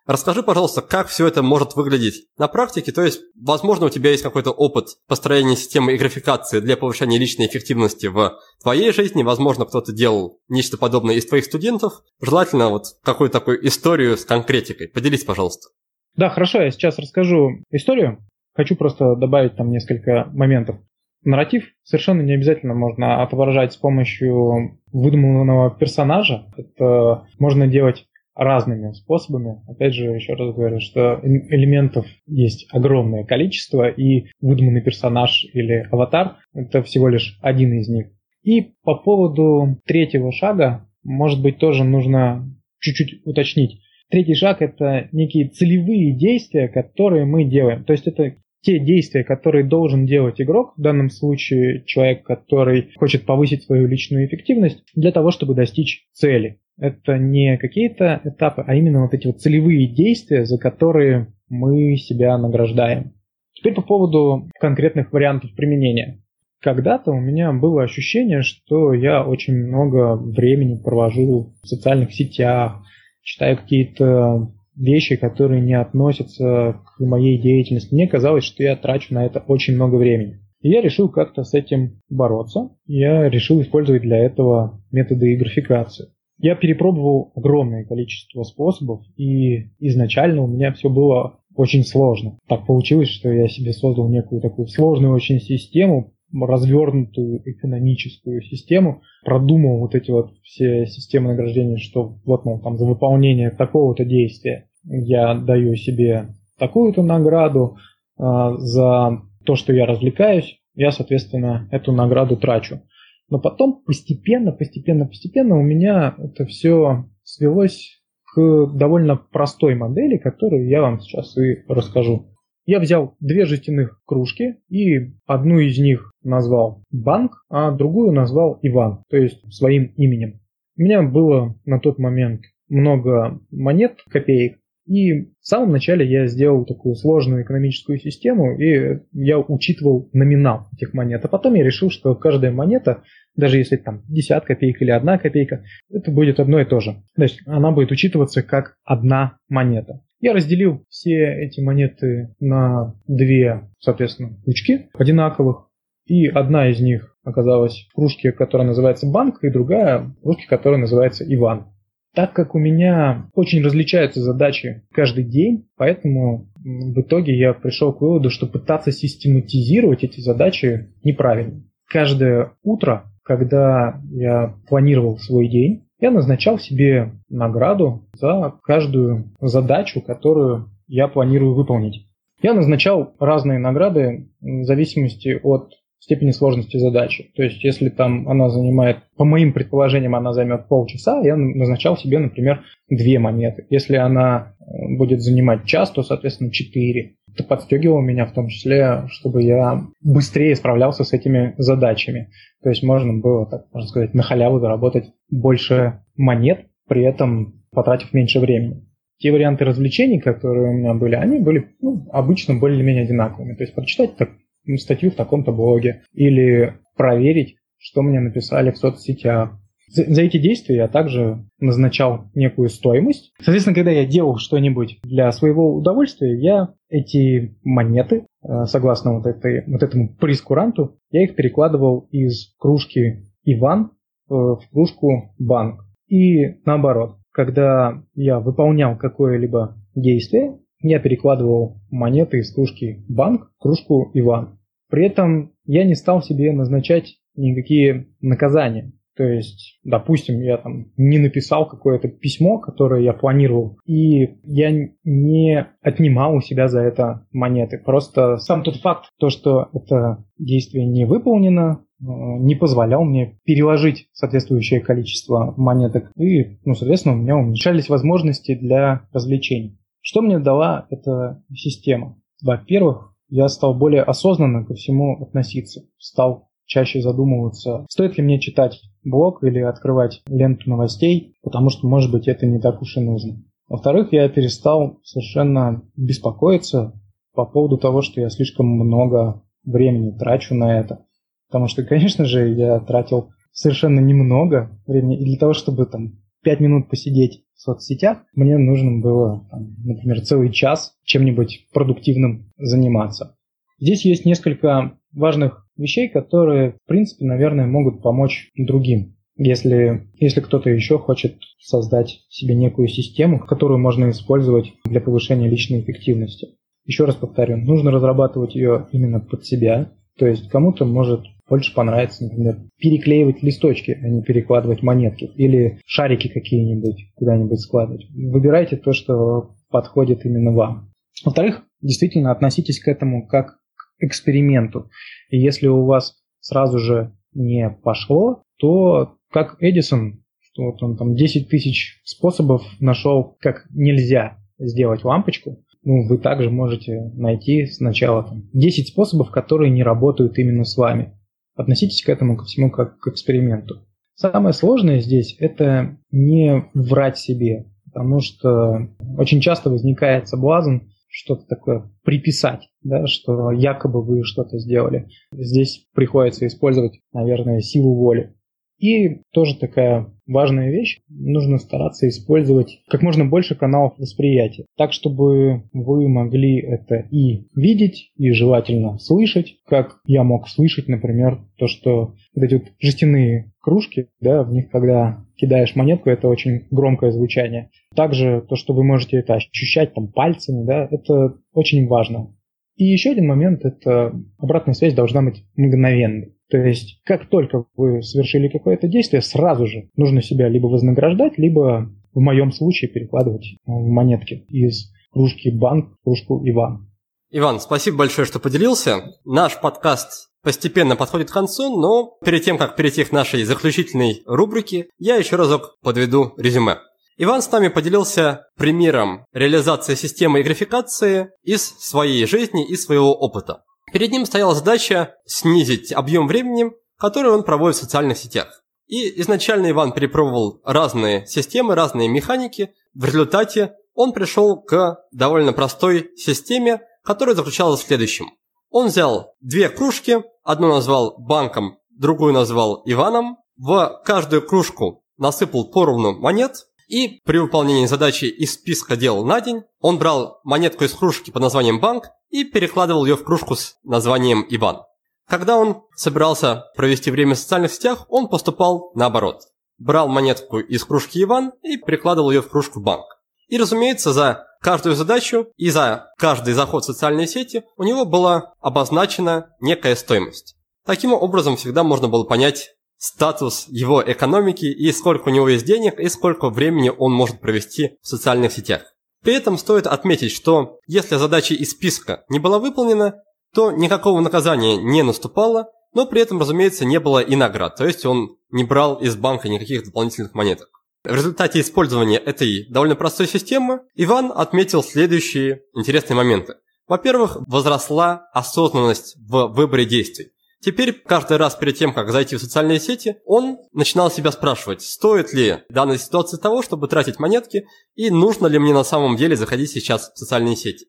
Расскажи, пожалуйста, как все это может выглядеть на практике, то есть, возможно, у тебя есть какой-то опыт построения системы и графикации для повышения личной эффективности в твоей жизни, возможно, кто-то делал нечто подобное из твоих студентов, желательно вот какую-то такую историю с конкретикой. Поделись, пожалуйста. Да, хорошо, я сейчас расскажу историю. Хочу просто добавить там несколько моментов. Нарратив совершенно не обязательно можно отображать с помощью выдуманного персонажа. Это можно делать разными способами. Опять же, еще раз говорю, что элементов есть огромное количество, и выдуманный персонаж или аватар — это всего лишь один из них. И по поводу третьего шага, может быть, тоже нужно чуть-чуть уточнить. Третий шаг – это некие целевые действия, которые мы делаем. То есть это те действия, которые должен делать игрок, в данном случае человек, который хочет повысить свою личную эффективность, для того, чтобы достичь цели. Это не какие-то этапы, а именно вот эти вот целевые действия, за которые мы себя награждаем. Теперь по поводу конкретных вариантов применения. Когда-то у меня было ощущение, что я очень много времени провожу в социальных сетях, читаю какие-то вещи, которые не относятся к моей деятельности. Мне казалось, что я трачу на это очень много времени. И я решил как-то с этим бороться. Я решил использовать для этого методы графикации. Я перепробовал огромное количество способов, и изначально у меня все было очень сложно. Так получилось, что я себе создал некую такую сложную очень систему, развернутую экономическую систему, продумал вот эти вот все системы награждения, что вот, мол, там за выполнение такого-то действия я даю себе такую-то награду, а, за то, что я развлекаюсь, я, соответственно, эту награду трачу. Но потом постепенно, постепенно, постепенно у меня это все свелось к довольно простой модели, которую я вам сейчас и расскажу. Я взял две жестяных кружки и одну из них назвал банк, а другую назвал Иван, то есть своим именем. У меня было на тот момент много монет, копеек, и в самом начале я сделал такую сложную экономическую систему, и я учитывал номинал этих монет. А потом я решил, что каждая монета, даже если там 50 копеек или одна копейка, это будет одно и то же. То есть она будет учитываться как одна монета. Я разделил все эти монеты на две, соответственно, кучки одинаковых. И одна из них оказалась в кружке, которая называется банк, и другая в кружке, которая называется Иван. Так как у меня очень различаются задачи каждый день, поэтому в итоге я пришел к выводу, что пытаться систематизировать эти задачи неправильно. Каждое утро, когда я планировал свой день, я назначал себе награду за каждую задачу, которую я планирую выполнить. Я назначал разные награды в зависимости от степени сложности задачи. То есть, если там она занимает, по моим предположениям, она займет полчаса, я назначал себе, например, две монеты. Если она э, будет занимать час, то, соответственно, четыре. Это подстегивало меня в том числе, чтобы я быстрее справлялся с этими задачами. То есть можно было, так можно сказать, на халяву заработать больше монет, при этом потратив меньше времени. Те варианты развлечений, которые у меня были, они были ну, обычно более-менее одинаковыми. То есть прочитать так, статью в таком-то блоге или проверить, что мне написали в соцсетях, за, за эти действия я также назначал некую стоимость. Соответственно, когда я делал что-нибудь для своего удовольствия, я эти монеты, э, согласно вот, этой, вот этому прескуранту, я их перекладывал из кружки Иван э, в кружку Банк. И наоборот, когда я выполнял какое-либо действие, я перекладывал монеты из кружки Банк в кружку Иван. При этом я не стал себе назначать никакие наказания. То есть, допустим, я там не написал какое-то письмо, которое я планировал, и я не отнимал у себя за это монеты. Просто сам тот факт, то, что это действие не выполнено, э, не позволял мне переложить соответствующее количество монеток. И, ну, соответственно, у меня уменьшались возможности для развлечений. Что мне дала эта система? Во-первых, я стал более осознанно ко всему относиться. Стал чаще задумываться, стоит ли мне читать блог или открывать ленту новостей, потому что, может быть, это не так уж и нужно. Во-вторых, я перестал совершенно беспокоиться по поводу того, что я слишком много времени трачу на это. Потому что, конечно же, я тратил совершенно немного времени. И для того, чтобы там пять минут посидеть в соцсетях, мне нужно было, там, например, целый час чем-нибудь продуктивным заниматься. Здесь есть несколько важных вещей, которые, в принципе, наверное, могут помочь другим. Если, если кто-то еще хочет создать себе некую систему, которую можно использовать для повышения личной эффективности. Еще раз повторю, нужно разрабатывать ее именно под себя. То есть кому-то может больше понравится, например, переклеивать листочки, а не перекладывать монетки. Или шарики какие-нибудь куда-нибудь складывать. Выбирайте то, что подходит именно вам. Во-вторых, действительно относитесь к этому как эксперименту. И если у вас сразу же не пошло, то как Эдисон, что вот он там 10 тысяч способов нашел, как нельзя сделать лампочку, ну, вы также можете найти сначала там, 10 способов, которые не работают именно с вами. Относитесь к этому ко всему как к эксперименту. Самое сложное здесь – это не врать себе, потому что очень часто возникает соблазн что-то такое приписать, да, что якобы вы что-то сделали. Здесь приходится использовать, наверное, силу воли. И тоже такая важная вещь, нужно стараться использовать как можно больше каналов восприятия, так чтобы вы могли это и видеть, и желательно слышать, как я мог слышать, например, то, что вот эти вот жестяные кружки, да, в них, когда кидаешь монетку, это очень громкое звучание. Также то, что вы можете это ощущать там пальцами, да, это очень важно. И еще один момент – это обратная связь должна быть мгновенной. То есть, как только вы совершили какое-то действие, сразу же нужно себя либо вознаграждать, либо в моем случае перекладывать в монетки из кружки банк в кружку Иван. Иван, спасибо большое, что поделился. Наш подкаст постепенно подходит к концу, но перед тем, как перейти к нашей заключительной рубрике, я еще разок подведу резюме. Иван с нами поделился примером реализации системы и графикации из своей жизни и своего опыта. Перед ним стояла задача снизить объем времени, который он проводит в социальных сетях. И изначально Иван перепробовал разные системы, разные механики. В результате он пришел к довольно простой системе, которая заключалась в следующем. Он взял две кружки, одну назвал банком, другую назвал Иваном, в каждую кружку насыпал поровну монет, и при выполнении задачи из списка дел на день он брал монетку из кружки под названием «Банк» и перекладывал ее в кружку с названием «Иван». Когда он собирался провести время в социальных сетях, он поступал наоборот. Брал монетку из кружки «Иван» и перекладывал ее в кружку «Банк». И, разумеется, за каждую задачу и за каждый заход в социальные сети у него была обозначена некая стоимость. Таким образом, всегда можно было понять, статус его экономики и сколько у него есть денег и сколько времени он может провести в социальных сетях. При этом стоит отметить, что если задача из списка не была выполнена, то никакого наказания не наступало, но при этом, разумеется, не было и наград, то есть он не брал из банка никаких дополнительных монеток. В результате использования этой довольно простой системы Иван отметил следующие интересные моменты. Во-первых, возросла осознанность в выборе действий. Теперь каждый раз перед тем, как зайти в социальные сети, он начинал себя спрашивать, стоит ли данной ситуации того, чтобы тратить монетки, и нужно ли мне на самом деле заходить сейчас в социальные сети.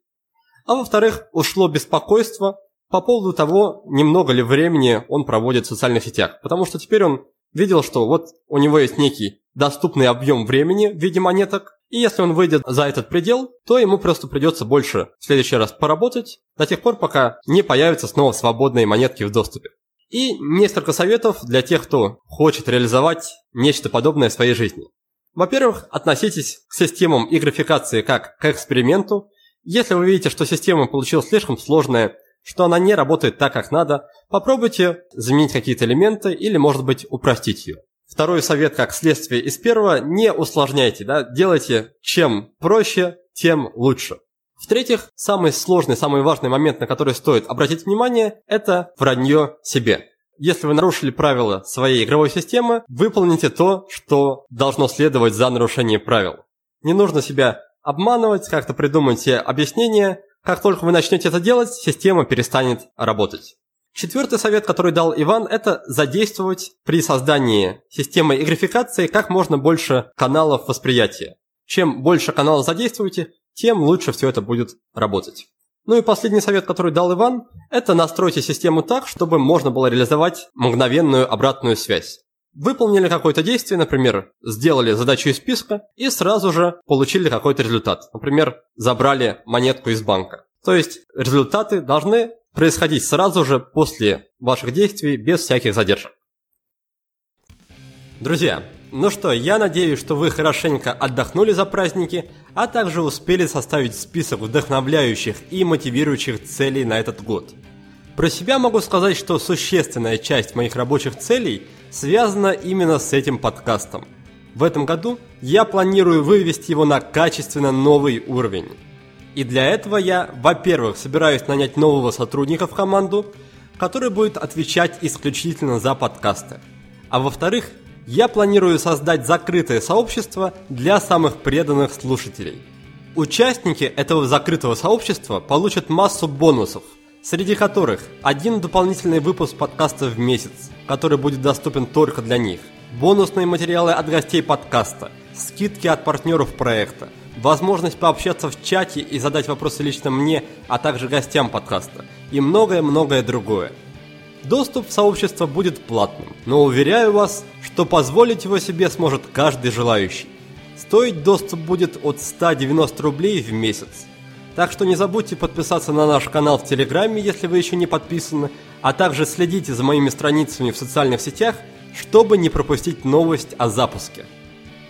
А во-вторых, ушло беспокойство по поводу того, немного ли времени он проводит в социальных сетях. Потому что теперь он видел, что вот у него есть некий доступный объем времени в виде монеток, и если он выйдет за этот предел, то ему просто придется больше в следующий раз поработать, до тех пор, пока не появятся снова свободные монетки в доступе. И несколько советов для тех, кто хочет реализовать нечто подобное в своей жизни. Во-первых, относитесь к системам и графикации как к эксперименту. Если вы видите, что система получилась слишком сложная что она не работает так, как надо, попробуйте заменить какие-то элементы или, может быть, упростить ее. Второй совет, как следствие из первого, не усложняйте, да, делайте чем проще, тем лучше. В-третьих, самый сложный, самый важный момент, на который стоит обратить внимание, это вранье себе. Если вы нарушили правила своей игровой системы, выполните то, что должно следовать за нарушение правил. Не нужно себя обманывать, как-то придумайте объяснение, как только вы начнете это делать, система перестанет работать. Четвертый совет, который дал Иван, это задействовать при создании системы и графикации как можно больше каналов восприятия. Чем больше каналов задействуете, тем лучше все это будет работать. Ну и последний совет, который дал Иван, это настройте систему так, чтобы можно было реализовать мгновенную обратную связь. Выполнили какое-то действие, например, сделали задачу из списка и сразу же получили какой-то результат. Например, забрали монетку из банка. То есть результаты должны происходить сразу же после ваших действий без всяких задержек. Друзья, ну что, я надеюсь, что вы хорошенько отдохнули за праздники, а также успели составить список вдохновляющих и мотивирующих целей на этот год. Про себя могу сказать, что существенная часть моих рабочих целей – связано именно с этим подкастом. В этом году я планирую вывести его на качественно новый уровень. И для этого я, во-первых, собираюсь нанять нового сотрудника в команду, который будет отвечать исключительно за подкасты. А во-вторых, я планирую создать закрытое сообщество для самых преданных слушателей. Участники этого закрытого сообщества получат массу бонусов – среди которых один дополнительный выпуск подкаста в месяц, который будет доступен только для них, бонусные материалы от гостей подкаста, скидки от партнеров проекта, возможность пообщаться в чате и задать вопросы лично мне, а также гостям подкаста и многое-многое другое. Доступ в сообщество будет платным, но уверяю вас, что позволить его себе сможет каждый желающий. Стоить доступ будет от 190 рублей в месяц. Так что не забудьте подписаться на наш канал в Телеграме, если вы еще не подписаны, а также следите за моими страницами в социальных сетях, чтобы не пропустить новость о запуске.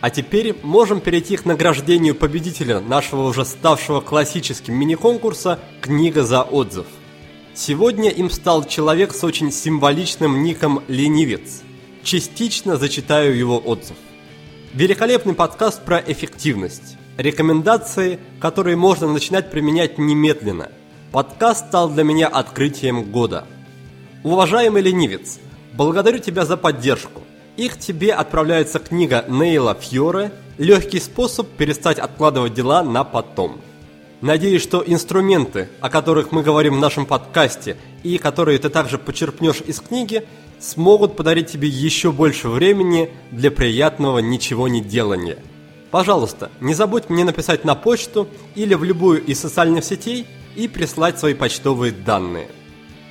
А теперь можем перейти к награждению победителя нашего уже ставшего классическим мини-конкурса «Книга за отзыв». Сегодня им стал человек с очень символичным ником «Ленивец». Частично зачитаю его отзыв. Великолепный подкаст про эффективность. Рекомендации, которые можно начинать применять немедленно. Подкаст стал для меня открытием года. Уважаемый ленивец, благодарю тебя за поддержку. Их тебе отправляется книга Нейла Фьоре «Легкий способ перестать откладывать дела на потом». Надеюсь, что инструменты, о которых мы говорим в нашем подкасте и которые ты также почерпнешь из книги, смогут подарить тебе еще больше времени для приятного ничего не делания – Пожалуйста, не забудь мне написать на почту или в любую из социальных сетей и прислать свои почтовые данные.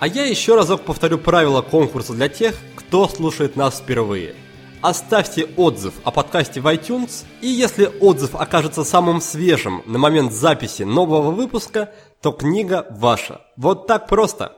А я еще разок повторю правила конкурса для тех, кто слушает нас впервые. Оставьте отзыв о подкасте в iTunes, и если отзыв окажется самым свежим на момент записи нового выпуска, то книга ваша. Вот так просто.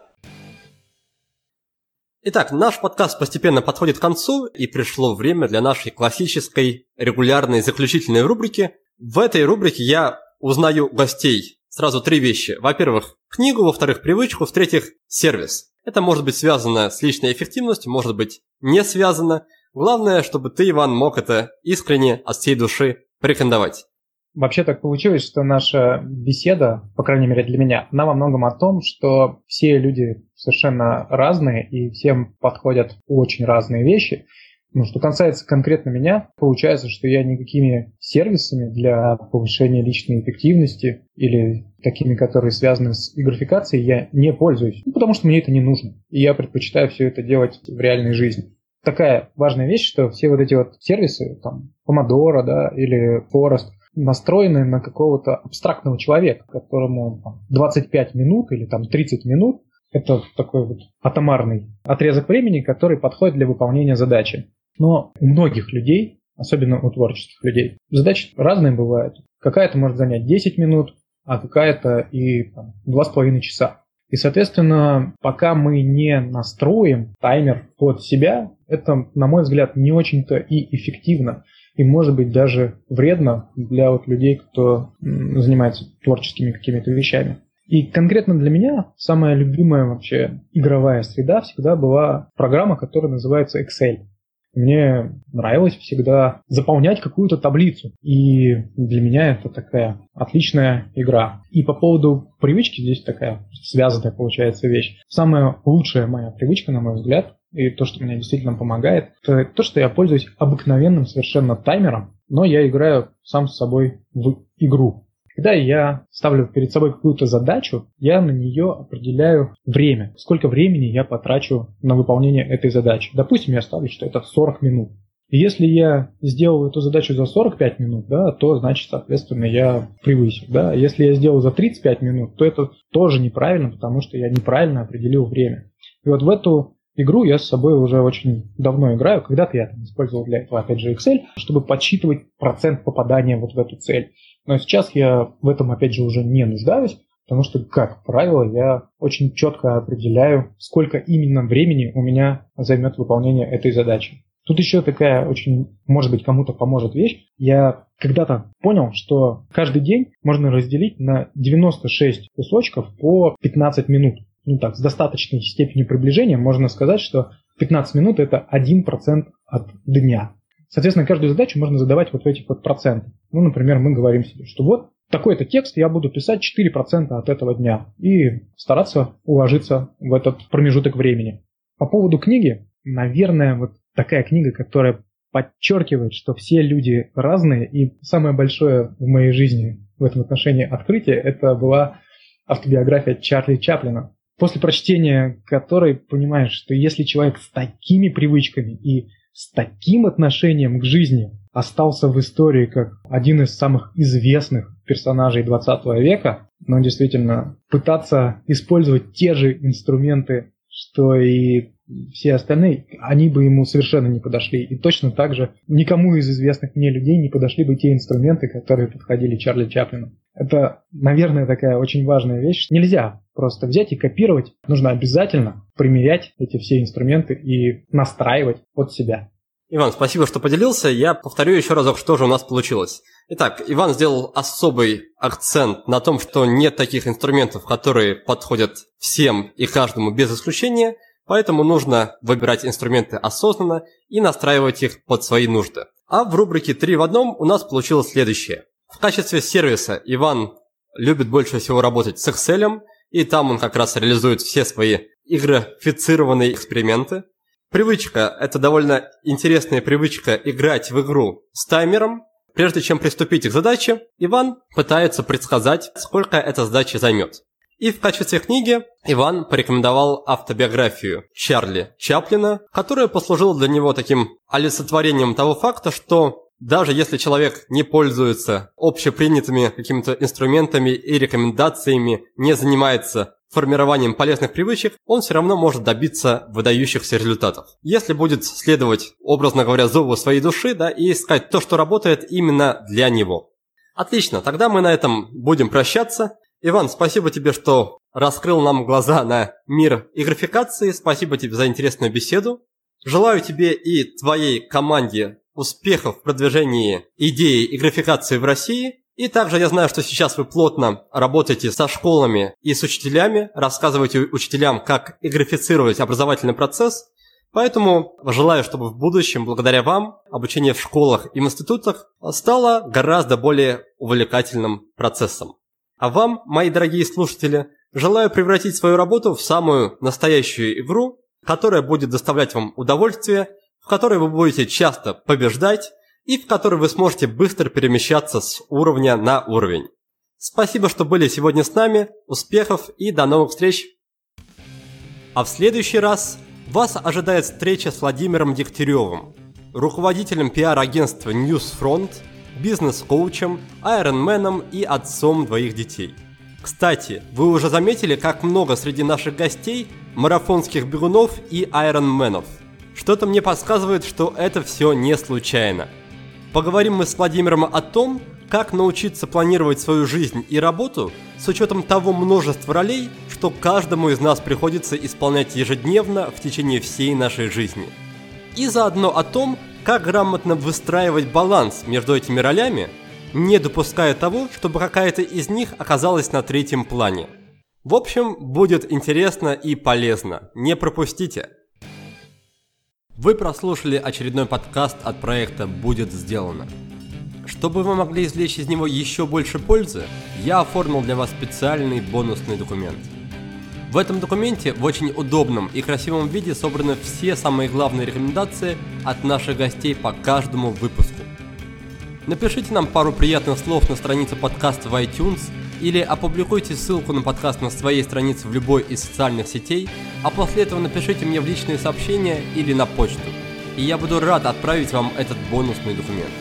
Итак, наш подкаст постепенно подходит к концу, и пришло время для нашей классической регулярной заключительной рубрики. В этой рубрике я узнаю гостей сразу три вещи. Во-первых, книгу, во-вторых, привычку, в-третьих, сервис. Это может быть связано с личной эффективностью, может быть не связано. Главное, чтобы ты, Иван, мог это искренне от всей души порекомендовать. Вообще так получилось, что наша беседа, по крайней мере для меня, она во многом о том, что все люди совершенно разные и всем подходят очень разные вещи. Ну, что касается конкретно меня, получается, что я никакими сервисами для повышения личной эффективности или такими, которые связаны с графикацией, я не пользуюсь, ну, потому что мне это не нужно. И я предпочитаю все это делать в реальной жизни. Такая важная вещь, что все вот эти вот сервисы, там, Pomodoro, да, или Forest, настроены на какого-то абстрактного человека, которому там, 25 минут или там 30 минут это такой вот атомарный отрезок времени, который подходит для выполнения задачи. Но у многих людей, особенно у творческих людей, задачи разные бывают. Какая-то может занять 10 минут, а какая-то и там, 2,5 часа. И, соответственно, пока мы не настроим таймер под себя, это, на мой взгляд, не очень-то и эффективно. И может быть даже вредно для вот людей, кто занимается творческими какими-то вещами. И конкретно для меня самая любимая вообще игровая среда всегда была программа, которая называется Excel. Мне нравилось всегда заполнять какую-то таблицу. И для меня это такая отличная игра. И по поводу привычки здесь такая связанная получается вещь. Самая лучшая моя привычка, на мой взгляд, и то, что мне действительно помогает, это то, что я пользуюсь обыкновенным совершенно таймером, но я играю сам с собой в игру. Когда я ставлю перед собой какую-то задачу, я на нее определяю время. Сколько времени я потрачу на выполнение этой задачи. Допустим, я ставлю, что это 40 минут. И если я сделал эту задачу за 45 минут, да, то значит, соответственно, я превысил. Да. Если я сделал за 35 минут, то это тоже неправильно, потому что я неправильно определил время. И вот в эту игру я с собой уже очень давно играю. Когда-то я там использовал для этого, опять же, Excel, чтобы подсчитывать процент попадания вот в эту цель. Но сейчас я в этом, опять же, уже не нуждаюсь, потому что, как правило, я очень четко определяю, сколько именно времени у меня займет выполнение этой задачи. Тут еще такая очень, может быть, кому-то поможет вещь. Я когда-то понял, что каждый день можно разделить на 96 кусочков по 15 минут. Ну так, с достаточной степенью приближения можно сказать, что 15 минут это 1% от дня. Соответственно, каждую задачу можно задавать вот в этих вот процентах. Ну, например, мы говорим себе, что вот такой-то текст я буду писать 4% от этого дня и стараться уложиться в этот промежуток времени. По поводу книги, наверное, вот такая книга, которая подчеркивает, что все люди разные, и самое большое в моей жизни в этом отношении открытие, это была автобиография Чарли Чаплина, после прочтения которой понимаешь, что если человек с такими привычками и с таким отношением к жизни остался в истории как один из самых известных персонажей 20 века, но действительно пытаться использовать те же инструменты, что и все остальные, они бы ему совершенно не подошли. И точно так же никому из известных мне людей не подошли бы те инструменты, которые подходили Чарли Чаплину. Это, наверное, такая очень важная вещь. Нельзя просто взять и копировать. Нужно обязательно примерять эти все инструменты и настраивать под себя. Иван, спасибо, что поделился. Я повторю еще разок, что же у нас получилось. Итак, Иван сделал особый акцент на том, что нет таких инструментов, которые подходят всем и каждому без исключения, поэтому нужно выбирать инструменты осознанно и настраивать их под свои нужды. А в рубрике «3 в одном» у нас получилось следующее. В качестве сервиса Иван любит больше всего работать с Excel, и там он как раз реализует все свои игрофицированные эксперименты. Привычка – это довольно интересная привычка играть в игру с таймером. Прежде чем приступить к задаче, Иван пытается предсказать, сколько эта задача займет. И в качестве книги Иван порекомендовал автобиографию Чарли Чаплина, которая послужила для него таким олицетворением того факта, что даже если человек не пользуется общепринятыми какими-то инструментами и рекомендациями, не занимается формированием полезных привычек, он все равно может добиться выдающихся результатов. Если будет следовать, образно говоря, зову своей души, да, и искать то, что работает именно для него. Отлично, тогда мы на этом будем прощаться. Иван, спасибо тебе, что раскрыл нам глаза на мир игрификации. Спасибо тебе за интересную беседу. Желаю тебе и твоей команде успехов в продвижении идеи и графикации в России. И также я знаю, что сейчас вы плотно работаете со школами и с учителями, рассказываете учителям, как игрифицировать образовательный процесс. Поэтому желаю, чтобы в будущем, благодаря вам, обучение в школах и в институтах стало гораздо более увлекательным процессом. А вам, мои дорогие слушатели, желаю превратить свою работу в самую настоящую игру, которая будет доставлять вам удовольствие в которой вы будете часто побеждать и в которой вы сможете быстро перемещаться с уровня на уровень. Спасибо, что были сегодня с нами, успехов и до новых встреч! А в следующий раз вас ожидает встреча с Владимиром Дегтяревым, руководителем пиар-агентства Newsfront, бизнес-коучем, айронменом и отцом двоих детей. Кстати, вы уже заметили, как много среди наших гостей марафонских бегунов и айронменов. Что-то мне подсказывает, что это все не случайно. Поговорим мы с Владимиром о том, как научиться планировать свою жизнь и работу с учетом того множества ролей, что каждому из нас приходится исполнять ежедневно в течение всей нашей жизни. И заодно о том, как грамотно выстраивать баланс между этими ролями, не допуская того, чтобы какая-то из них оказалась на третьем плане. В общем, будет интересно и полезно. Не пропустите! Вы прослушали очередной подкаст от проекта «Будет сделано». Чтобы вы могли извлечь из него еще больше пользы, я оформил для вас специальный бонусный документ. В этом документе в очень удобном и красивом виде собраны все самые главные рекомендации от наших гостей по каждому выпуску. Напишите нам пару приятных слов на странице подкаста в iTunes или опубликуйте ссылку на подкаст на своей странице в любой из социальных сетей, а после этого напишите мне в личные сообщения или на почту, и я буду рад отправить вам этот бонусный документ.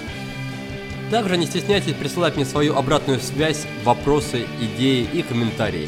Также не стесняйтесь присылать мне свою обратную связь, вопросы, идеи и комментарии.